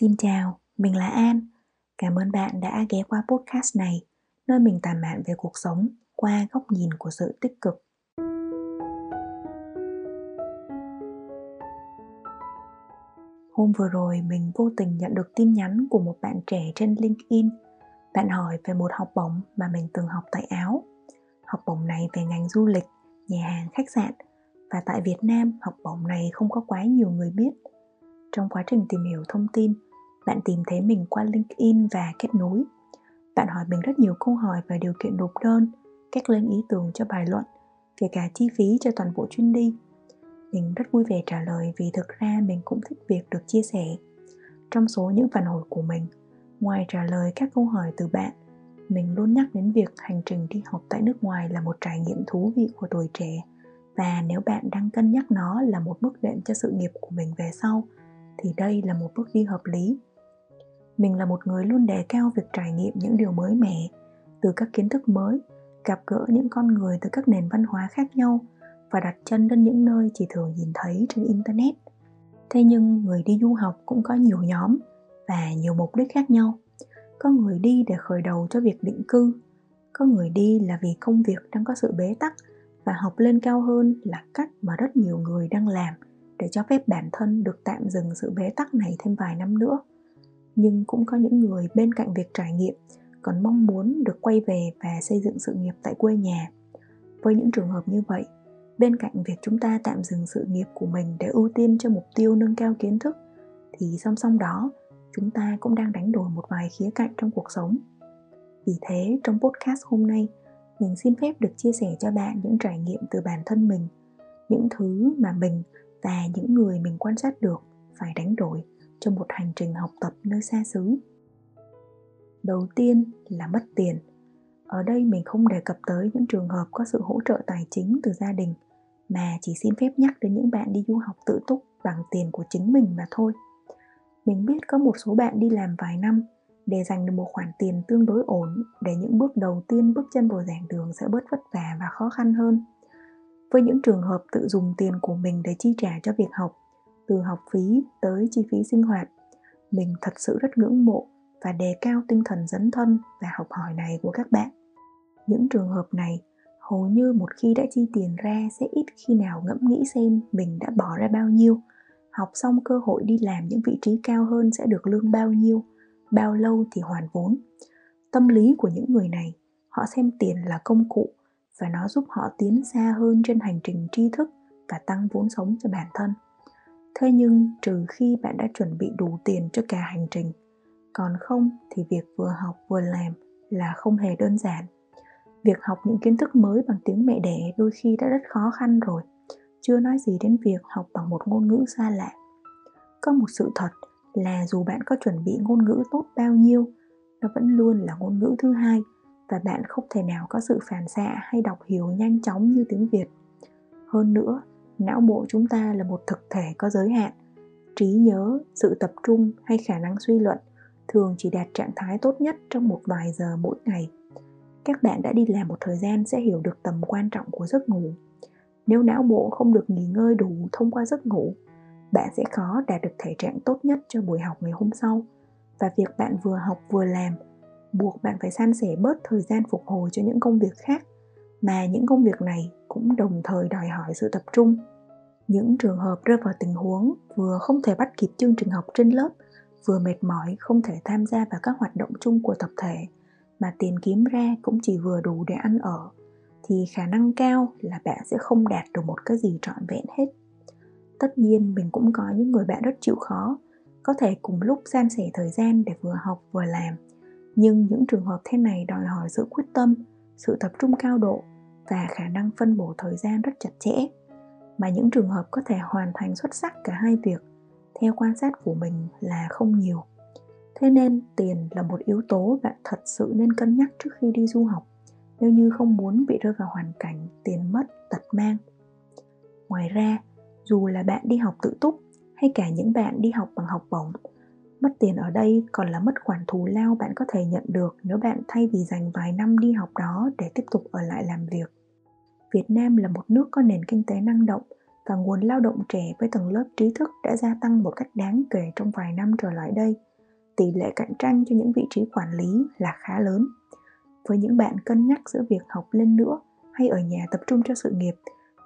Xin chào, mình là An. Cảm ơn bạn đã ghé qua podcast này, nơi mình tản mạn về cuộc sống qua góc nhìn của sự tích cực. Hôm vừa rồi mình vô tình nhận được tin nhắn của một bạn trẻ trên LinkedIn. Bạn hỏi về một học bổng mà mình từng học tại Áo. Học bổng này về ngành du lịch, nhà hàng, khách sạn và tại Việt Nam học bổng này không có quá nhiều người biết. Trong quá trình tìm hiểu thông tin, bạn tìm thấy mình qua LinkedIn và kết nối. Bạn hỏi mình rất nhiều câu hỏi về điều kiện nộp đơn, cách lên ý tưởng cho bài luận, kể cả chi phí cho toàn bộ chuyến đi. Mình rất vui vẻ trả lời vì thực ra mình cũng thích việc được chia sẻ. Trong số những phản hồi của mình, ngoài trả lời các câu hỏi từ bạn, mình luôn nhắc đến việc hành trình đi học tại nước ngoài là một trải nghiệm thú vị của tuổi trẻ và nếu bạn đang cân nhắc nó là một bước đệm cho sự nghiệp của mình về sau thì đây là một bước đi hợp lý mình là một người luôn đề cao việc trải nghiệm những điều mới mẻ, từ các kiến thức mới, gặp gỡ những con người từ các nền văn hóa khác nhau và đặt chân đến những nơi chỉ thường nhìn thấy trên internet. Thế nhưng người đi du học cũng có nhiều nhóm và nhiều mục đích khác nhau. Có người đi để khởi đầu cho việc định cư, có người đi là vì công việc đang có sự bế tắc và học lên cao hơn là cách mà rất nhiều người đang làm để cho phép bản thân được tạm dừng sự bế tắc này thêm vài năm nữa nhưng cũng có những người bên cạnh việc trải nghiệm còn mong muốn được quay về và xây dựng sự nghiệp tại quê nhà. Với những trường hợp như vậy, bên cạnh việc chúng ta tạm dừng sự nghiệp của mình để ưu tiên cho mục tiêu nâng cao kiến thức, thì song song đó, chúng ta cũng đang đánh đổi một vài khía cạnh trong cuộc sống. Vì thế, trong podcast hôm nay, mình xin phép được chia sẻ cho bạn những trải nghiệm từ bản thân mình, những thứ mà mình và những người mình quan sát được phải đánh đổi cho một hành trình học tập nơi xa xứ. Đầu tiên là mất tiền. Ở đây mình không đề cập tới những trường hợp có sự hỗ trợ tài chính từ gia đình, mà chỉ xin phép nhắc đến những bạn đi du học tự túc bằng tiền của chính mình mà thôi. Mình biết có một số bạn đi làm vài năm để dành được một khoản tiền tương đối ổn để những bước đầu tiên bước chân vào giảng đường sẽ bớt vất vả và khó khăn hơn. Với những trường hợp tự dùng tiền của mình để chi trả cho việc học từ học phí tới chi phí sinh hoạt. Mình thật sự rất ngưỡng mộ và đề cao tinh thần dấn thân và học hỏi này của các bạn. Những trường hợp này hầu như một khi đã chi tiền ra sẽ ít khi nào ngẫm nghĩ xem mình đã bỏ ra bao nhiêu. Học xong cơ hội đi làm những vị trí cao hơn sẽ được lương bao nhiêu, bao lâu thì hoàn vốn. Tâm lý của những người này, họ xem tiền là công cụ và nó giúp họ tiến xa hơn trên hành trình tri thức và tăng vốn sống cho bản thân thế nhưng trừ khi bạn đã chuẩn bị đủ tiền cho cả hành trình, còn không thì việc vừa học vừa làm là không hề đơn giản. Việc học những kiến thức mới bằng tiếng mẹ đẻ đôi khi đã rất khó khăn rồi, chưa nói gì đến việc học bằng một ngôn ngữ xa lạ. Có một sự thật là dù bạn có chuẩn bị ngôn ngữ tốt bao nhiêu, nó vẫn luôn là ngôn ngữ thứ hai và bạn không thể nào có sự phản xạ hay đọc hiểu nhanh chóng như tiếng việt. Hơn nữa não bộ chúng ta là một thực thể có giới hạn. Trí nhớ, sự tập trung hay khả năng suy luận thường chỉ đạt trạng thái tốt nhất trong một vài giờ mỗi ngày. Các bạn đã đi làm một thời gian sẽ hiểu được tầm quan trọng của giấc ngủ. Nếu não bộ không được nghỉ ngơi đủ thông qua giấc ngủ, bạn sẽ khó đạt được thể trạng tốt nhất cho buổi học ngày hôm sau. Và việc bạn vừa học vừa làm buộc bạn phải san sẻ bớt thời gian phục hồi cho những công việc khác mà những công việc này cũng đồng thời đòi hỏi sự tập trung. Những trường hợp rơi vào tình huống vừa không thể bắt kịp chương trình học trên lớp, vừa mệt mỏi không thể tham gia vào các hoạt động chung của tập thể, mà tiền kiếm ra cũng chỉ vừa đủ để ăn ở, thì khả năng cao là bạn sẽ không đạt được một cái gì trọn vẹn hết. Tất nhiên, mình cũng có những người bạn rất chịu khó, có thể cùng lúc san sẻ thời gian để vừa học vừa làm. Nhưng những trường hợp thế này đòi hỏi sự quyết tâm sự tập trung cao độ và khả năng phân bổ thời gian rất chặt chẽ, mà những trường hợp có thể hoàn thành xuất sắc cả hai việc theo quan sát của mình là không nhiều. Thế nên tiền là một yếu tố bạn thật sự nên cân nhắc trước khi đi du học, nếu như không muốn bị rơi vào hoàn cảnh tiền mất, tật mang. Ngoài ra, dù là bạn đi học tự túc hay cả những bạn đi học bằng học bổng mất tiền ở đây còn là mất khoản thù lao bạn có thể nhận được nếu bạn thay vì dành vài năm đi học đó để tiếp tục ở lại làm việc việt nam là một nước có nền kinh tế năng động và nguồn lao động trẻ với tầng lớp trí thức đã gia tăng một cách đáng kể trong vài năm trở lại đây tỷ lệ cạnh tranh cho những vị trí quản lý là khá lớn. Với những bạn cân nhắc giữa việc học lên nữa hay ở nhà tập trung cho sự nghiệp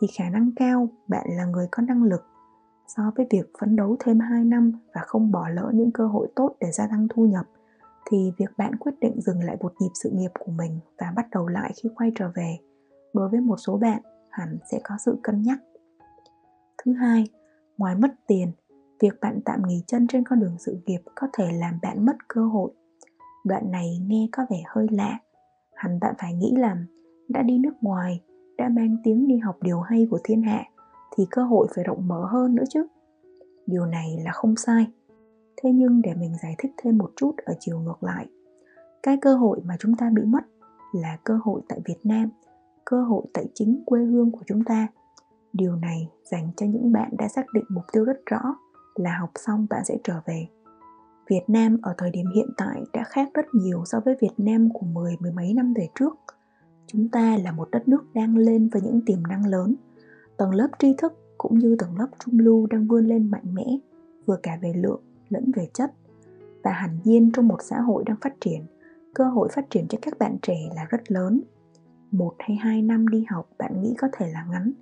thì khả năng cao bạn là người có năng lực so với việc phấn đấu thêm 2 năm và không bỏ lỡ những cơ hội tốt để gia tăng thu nhập, thì việc bạn quyết định dừng lại một nhịp sự nghiệp của mình và bắt đầu lại khi quay trở về đối với một số bạn hẳn sẽ có sự cân nhắc. Thứ hai, ngoài mất tiền, việc bạn tạm nghỉ chân trên con đường sự nghiệp có thể làm bạn mất cơ hội. Đoạn này nghe có vẻ hơi lạ. Hẳn bạn phải nghĩ là đã đi nước ngoài, đã mang tiếng đi học điều hay của thiên hạ thì cơ hội phải rộng mở hơn nữa chứ điều này là không sai thế nhưng để mình giải thích thêm một chút ở chiều ngược lại, cái cơ hội mà chúng ta bị mất là cơ hội tại việt nam, cơ hội tại chính quê hương của chúng ta điều này dành cho những bạn đã xác định mục tiêu rất rõ là học xong bạn sẽ trở về Việt Nam ở thời điểm hiện tại đã khác rất nhiều so với Việt Nam của mười mười mấy năm về trước. Chúng ta là một đất nước đang lên với những tiềm năng lớn. Tầng lớp tri thức cũng như tầng lớp trung lưu đang vươn lên mạnh mẽ, vừa cả về lượng lẫn về chất. Và hẳn nhiên trong một xã hội đang phát triển, cơ hội phát triển cho các bạn trẻ là rất lớn. Một hay hai năm đi học bạn nghĩ có thể là ngắn,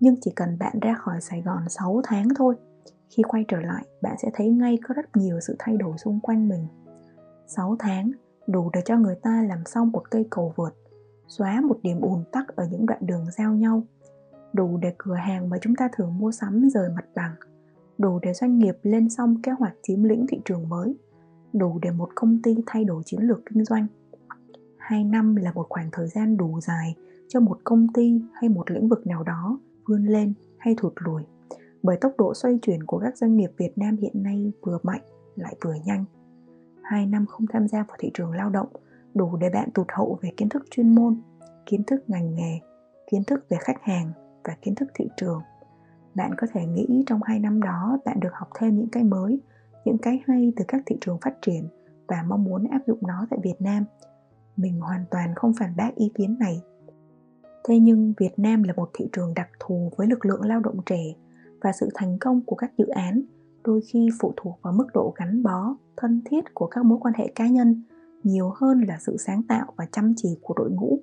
nhưng chỉ cần bạn ra khỏi Sài Gòn 6 tháng thôi khi quay trở lại bạn sẽ thấy ngay có rất nhiều sự thay đổi xung quanh mình 6 tháng đủ để cho người ta làm xong một cây cầu vượt xóa một điểm ùn tắc ở những đoạn đường giao nhau đủ để cửa hàng mà chúng ta thường mua sắm rời mặt bằng. Đủ để doanh nghiệp lên xong kế hoạch chiếm lĩnh thị trường mới. Đủ để một công ty thay đổi chiến lược kinh doanh. Hai năm là một khoảng thời gian đủ dài cho một công ty hay một lĩnh vực nào đó vươn lên hay thụt lùi. Bởi tốc độ xoay chuyển của các doanh nghiệp Việt Nam hiện nay vừa mạnh lại vừa nhanh. Hai năm không tham gia vào thị trường lao động đủ để bạn tụt hậu về kiến thức chuyên môn, kiến thức ngành nghề, kiến thức về khách hàng và kiến thức thị trường. Bạn có thể nghĩ trong hai năm đó bạn được học thêm những cái mới, những cái hay từ các thị trường phát triển và mong muốn áp dụng nó tại Việt Nam. Mình hoàn toàn không phản bác ý kiến này. Thế nhưng Việt Nam là một thị trường đặc thù với lực lượng lao động trẻ và sự thành công của các dự án đôi khi phụ thuộc vào mức độ gắn bó thân thiết của các mối quan hệ cá nhân nhiều hơn là sự sáng tạo và chăm chỉ của đội ngũ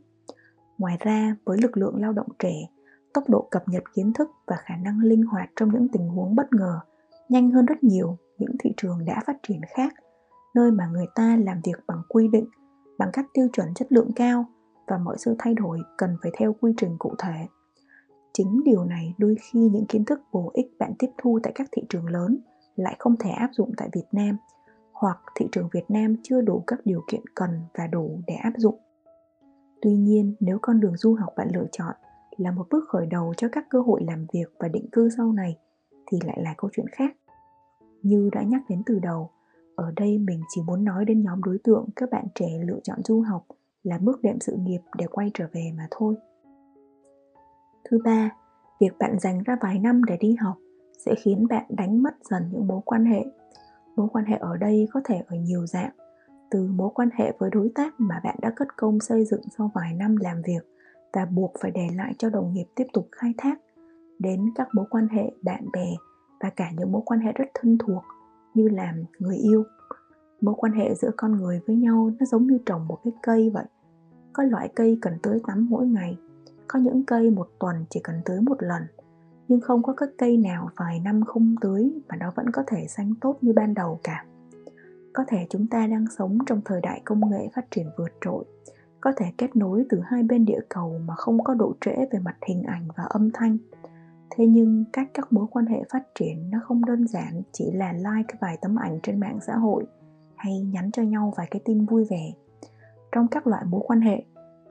ngoài ra với lực lượng lao động trẻ tốc độ cập nhật kiến thức và khả năng linh hoạt trong những tình huống bất ngờ nhanh hơn rất nhiều những thị trường đã phát triển khác nơi mà người ta làm việc bằng quy định bằng các tiêu chuẩn chất lượng cao và mọi sự thay đổi cần phải theo quy trình cụ thể chính điều này đôi khi những kiến thức bổ ích bạn tiếp thu tại các thị trường lớn lại không thể áp dụng tại Việt Nam hoặc thị trường Việt Nam chưa đủ các điều kiện cần và đủ để áp dụng. Tuy nhiên, nếu con đường du học bạn lựa chọn là một bước khởi đầu cho các cơ hội làm việc và định cư sau này thì lại là câu chuyện khác. Như đã nhắc đến từ đầu, ở đây mình chỉ muốn nói đến nhóm đối tượng các bạn trẻ lựa chọn du học là bước đệm sự nghiệp để quay trở về mà thôi. Thứ ba, việc bạn dành ra vài năm để đi học sẽ khiến bạn đánh mất dần những mối quan hệ. Mối quan hệ ở đây có thể ở nhiều dạng, từ mối quan hệ với đối tác mà bạn đã cất công xây dựng sau vài năm làm việc và buộc phải để lại cho đồng nghiệp tiếp tục khai thác, đến các mối quan hệ bạn bè và cả những mối quan hệ rất thân thuộc như là người yêu. Mối quan hệ giữa con người với nhau nó giống như trồng một cái cây vậy. Có loại cây cần tưới tắm mỗi ngày có những cây một tuần chỉ cần tưới một lần nhưng không có cái cây nào vài năm không tưới mà nó vẫn có thể xanh tốt như ban đầu cả có thể chúng ta đang sống trong thời đại công nghệ phát triển vượt trội có thể kết nối từ hai bên địa cầu mà không có độ trễ về mặt hình ảnh và âm thanh. Thế nhưng cách các mối quan hệ phát triển nó không đơn giản chỉ là like vài tấm ảnh trên mạng xã hội hay nhắn cho nhau vài cái tin vui vẻ. Trong các loại mối quan hệ,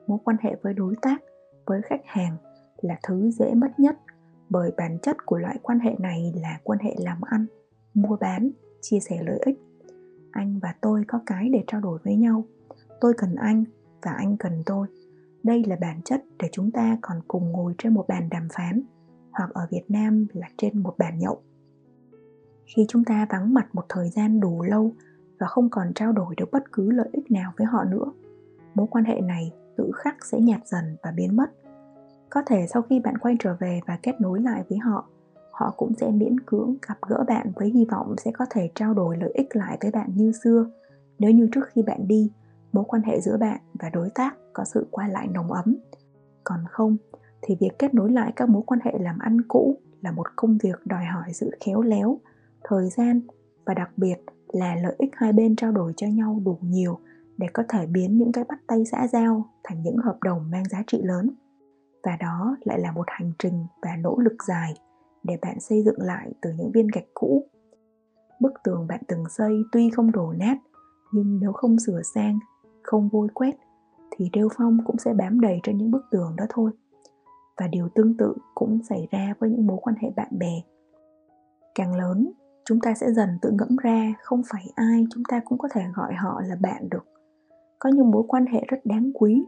mối quan hệ với đối tác, với khách hàng là thứ dễ mất nhất bởi bản chất của loại quan hệ này là quan hệ làm ăn, mua bán, chia sẻ lợi ích. Anh và tôi có cái để trao đổi với nhau. Tôi cần anh và anh cần tôi. Đây là bản chất để chúng ta còn cùng ngồi trên một bàn đàm phán, hoặc ở việt nam là trên một bàn nhậu. Khi chúng ta vắng mặt một thời gian đủ lâu và không còn trao đổi được bất cứ lợi ích nào với họ nữa, mối quan hệ này tự khắc sẽ nhạt dần và biến mất. Có thể sau khi bạn quay trở về và kết nối lại với họ họ cũng sẽ miễn cưỡng gặp gỡ bạn với hy vọng sẽ có thể trao đổi lợi ích lại với bạn như xưa, nếu như trước khi bạn đi mối quan hệ giữa bạn và đối tác có sự quay lại nồng ấm. Còn không thì việc kết nối lại các mối quan hệ làm ăn cũ là một công việc đòi hỏi sự khéo léo, thời gian và đặc biệt là lợi ích hai bên trao đổi cho nhau đủ nhiều để có thể biến những cái bắt tay xã giao thành những hợp đồng mang giá trị lớn. Và đó lại là một hành trình và nỗ lực dài để bạn xây dựng lại từ những viên gạch cũ. Bức tường bạn từng xây tuy không đổ nát, nhưng nếu không sửa sang không vôi quét, thì rêu phong cũng sẽ bám đầy trên những bức tường đó thôi. Và điều tương tự cũng xảy ra với những mối quan hệ bạn bè. Càng lớn, chúng ta sẽ dần tự ngẫm ra không phải ai chúng ta cũng có thể gọi họ là bạn được. Có những mối quan hệ rất đáng quý,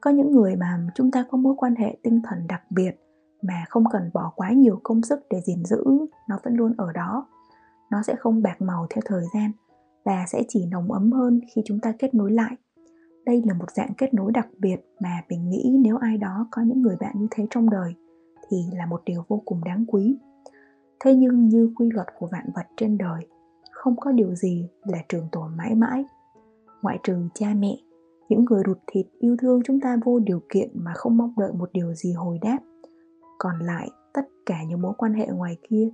có những người mà chúng ta có mối quan hệ tinh thần đặc biệt mà không cần bỏ quá nhiều công sức để gìn giữ, nó vẫn luôn ở đó. Nó sẽ không bạc màu theo thời gian và sẽ chỉ nồng ấm hơn khi chúng ta kết nối lại đây là một dạng kết nối đặc biệt mà mình nghĩ nếu ai đó có những người bạn như thế trong đời thì là một điều vô cùng đáng quý. Thế nhưng như quy luật của vạn vật trên đời, không có điều gì là trường tồn mãi mãi. Ngoại trừ cha mẹ, những người ruột thịt yêu thương chúng ta vô điều kiện mà không mong đợi một điều gì hồi đáp. Còn lại, tất cả những mối quan hệ ngoài kia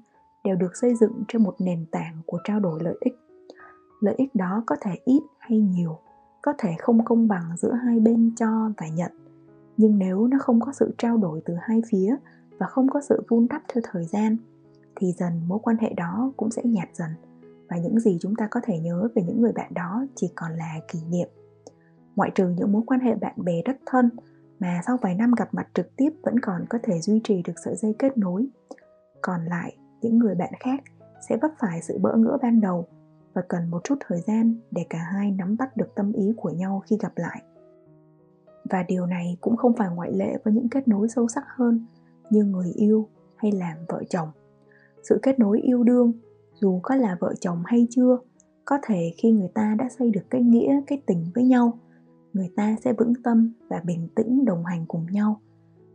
đều được xây dựng trên một nền tảng của trao đổi lợi ích. Lợi ích đó có thể ít hay nhiều có thể không công bằng giữa hai bên cho và nhận. Nhưng nếu nó không có sự trao đổi từ hai phía và không có sự vun đắp theo thời gian, thì dần mối quan hệ đó cũng sẽ nhạt dần và những gì chúng ta có thể nhớ về những người bạn đó chỉ còn là kỷ niệm. Ngoại trừ những mối quan hệ bạn bè rất thân mà sau vài năm gặp mặt trực tiếp vẫn còn có thể duy trì được sợi dây kết nối, còn lại những người bạn khác sẽ vấp phải sự bỡ ngỡ ban đầu và cần một chút thời gian để cả hai nắm bắt được tâm ý của nhau khi gặp lại. Và điều này cũng không phải ngoại lệ với những kết nối sâu sắc hơn như người yêu hay làm vợ chồng. Sự kết nối yêu đương, dù có là vợ chồng hay chưa, có thể khi người ta đã xây được cái nghĩa, cái tình với nhau, người ta sẽ vững tâm và bình tĩnh đồng hành cùng nhau.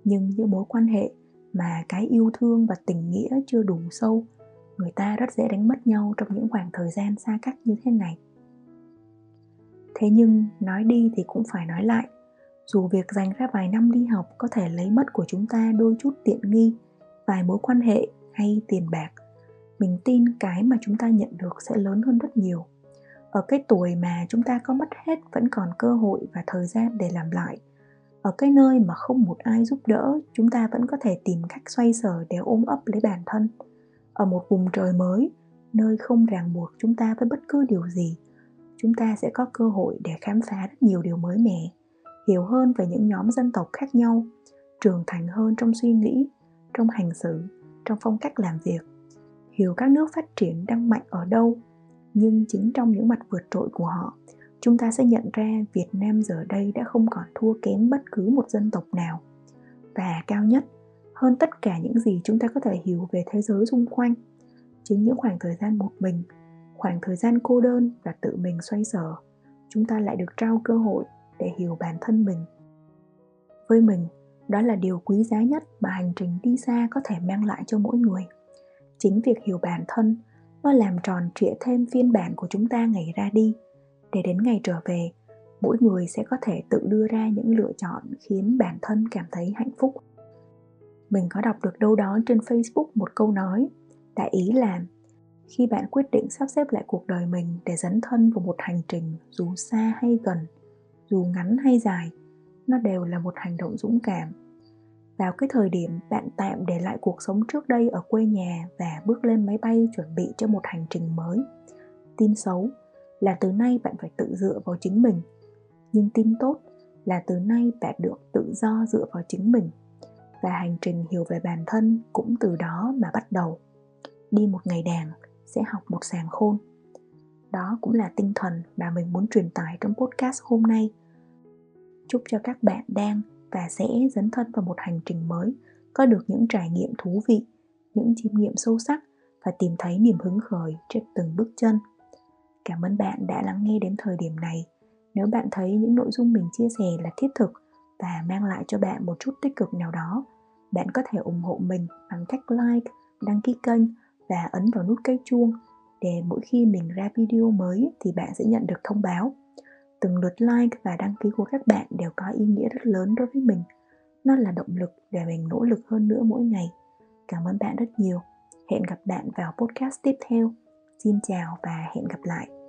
Nhưng những mối quan hệ mà cái yêu thương và tình nghĩa chưa đủ sâu người ta rất dễ đánh mất nhau trong những khoảng thời gian xa cách như thế này. Thế nhưng, nói đi thì cũng phải nói lại, dù việc dành ra vài năm đi học có thể lấy mất của chúng ta đôi chút tiện nghi, vài mối quan hệ hay tiền bạc, mình tin cái mà chúng ta nhận được sẽ lớn hơn rất nhiều. Ở cái tuổi mà chúng ta có mất hết vẫn còn cơ hội và thời gian để làm lại, ở cái nơi mà không một ai giúp đỡ, chúng ta vẫn có thể tìm cách xoay sở để ôm ấp lấy bản thân ở một vùng trời mới, nơi không ràng buộc chúng ta với bất cứ điều gì. Chúng ta sẽ có cơ hội để khám phá rất nhiều điều mới mẻ, hiểu hơn về những nhóm dân tộc khác nhau, trưởng thành hơn trong suy nghĩ, trong hành xử, trong phong cách làm việc. Hiểu các nước phát triển đang mạnh ở đâu, nhưng chính trong những mặt vượt trội của họ, chúng ta sẽ nhận ra việt nam giờ đây đã không còn thua kém bất cứ một dân tộc nào. Và cao nhất hơn tất cả những gì chúng ta có thể hiểu về thế giới xung quanh. Chính những khoảng thời gian một mình, khoảng thời gian cô đơn và tự mình xoay sở, chúng ta lại được trao cơ hội để hiểu bản thân mình. Với mình, đó là điều quý giá nhất mà hành trình đi xa có thể mang lại cho mỗi người. Chính việc hiểu bản thân, nó làm tròn trịa thêm phiên bản của chúng ta ngày ra đi. Để đến ngày trở về, mỗi người sẽ có thể tự đưa ra những lựa chọn khiến bản thân cảm thấy hạnh phúc mình có đọc được đâu đó trên facebook một câu nói, đại ý là, khi bạn quyết định sắp xếp lại cuộc đời mình để dấn thân vào một hành trình dù xa hay gần, dù ngắn hay dài, nó đều là một hành động dũng cảm. Vào cái thời điểm bạn tạm để lại cuộc sống trước đây ở quê nhà và bước lên máy bay chuẩn bị cho một hành trình mới, tin xấu là từ nay bạn phải tự dựa vào chính mình. Nhưng tin tốt là từ nay bạn được tự do dựa vào chính mình và hành trình hiểu về bản thân cũng từ đó mà bắt đầu. Đi một ngày đàn sẽ học một sàng khôn. Đó cũng là tinh thần mà mình muốn truyền tải trong podcast hôm nay. Chúc cho các bạn đang và sẽ dấn thân vào một hành trình mới, có được những trải nghiệm thú vị, những chiêm nghiệm sâu sắc và tìm thấy niềm hứng khởi trên từng bước chân. Cảm ơn bạn đã lắng nghe đến thời điểm này. Nếu bạn thấy những nội dung mình chia sẻ là thiết thực và mang lại cho bạn một chút tích cực nào đó bạn có thể ủng hộ mình bằng cách like, đăng ký kênh và ấn vào nút cái chuông để mỗi khi mình ra video mới thì bạn sẽ nhận được thông báo. Từng lượt like và đăng ký của các bạn đều có ý nghĩa rất lớn đối với mình. Nó là động lực để mình nỗ lực hơn nữa mỗi ngày. Cảm ơn bạn rất nhiều. Hẹn gặp bạn vào podcast tiếp theo. Xin chào và hẹn gặp lại.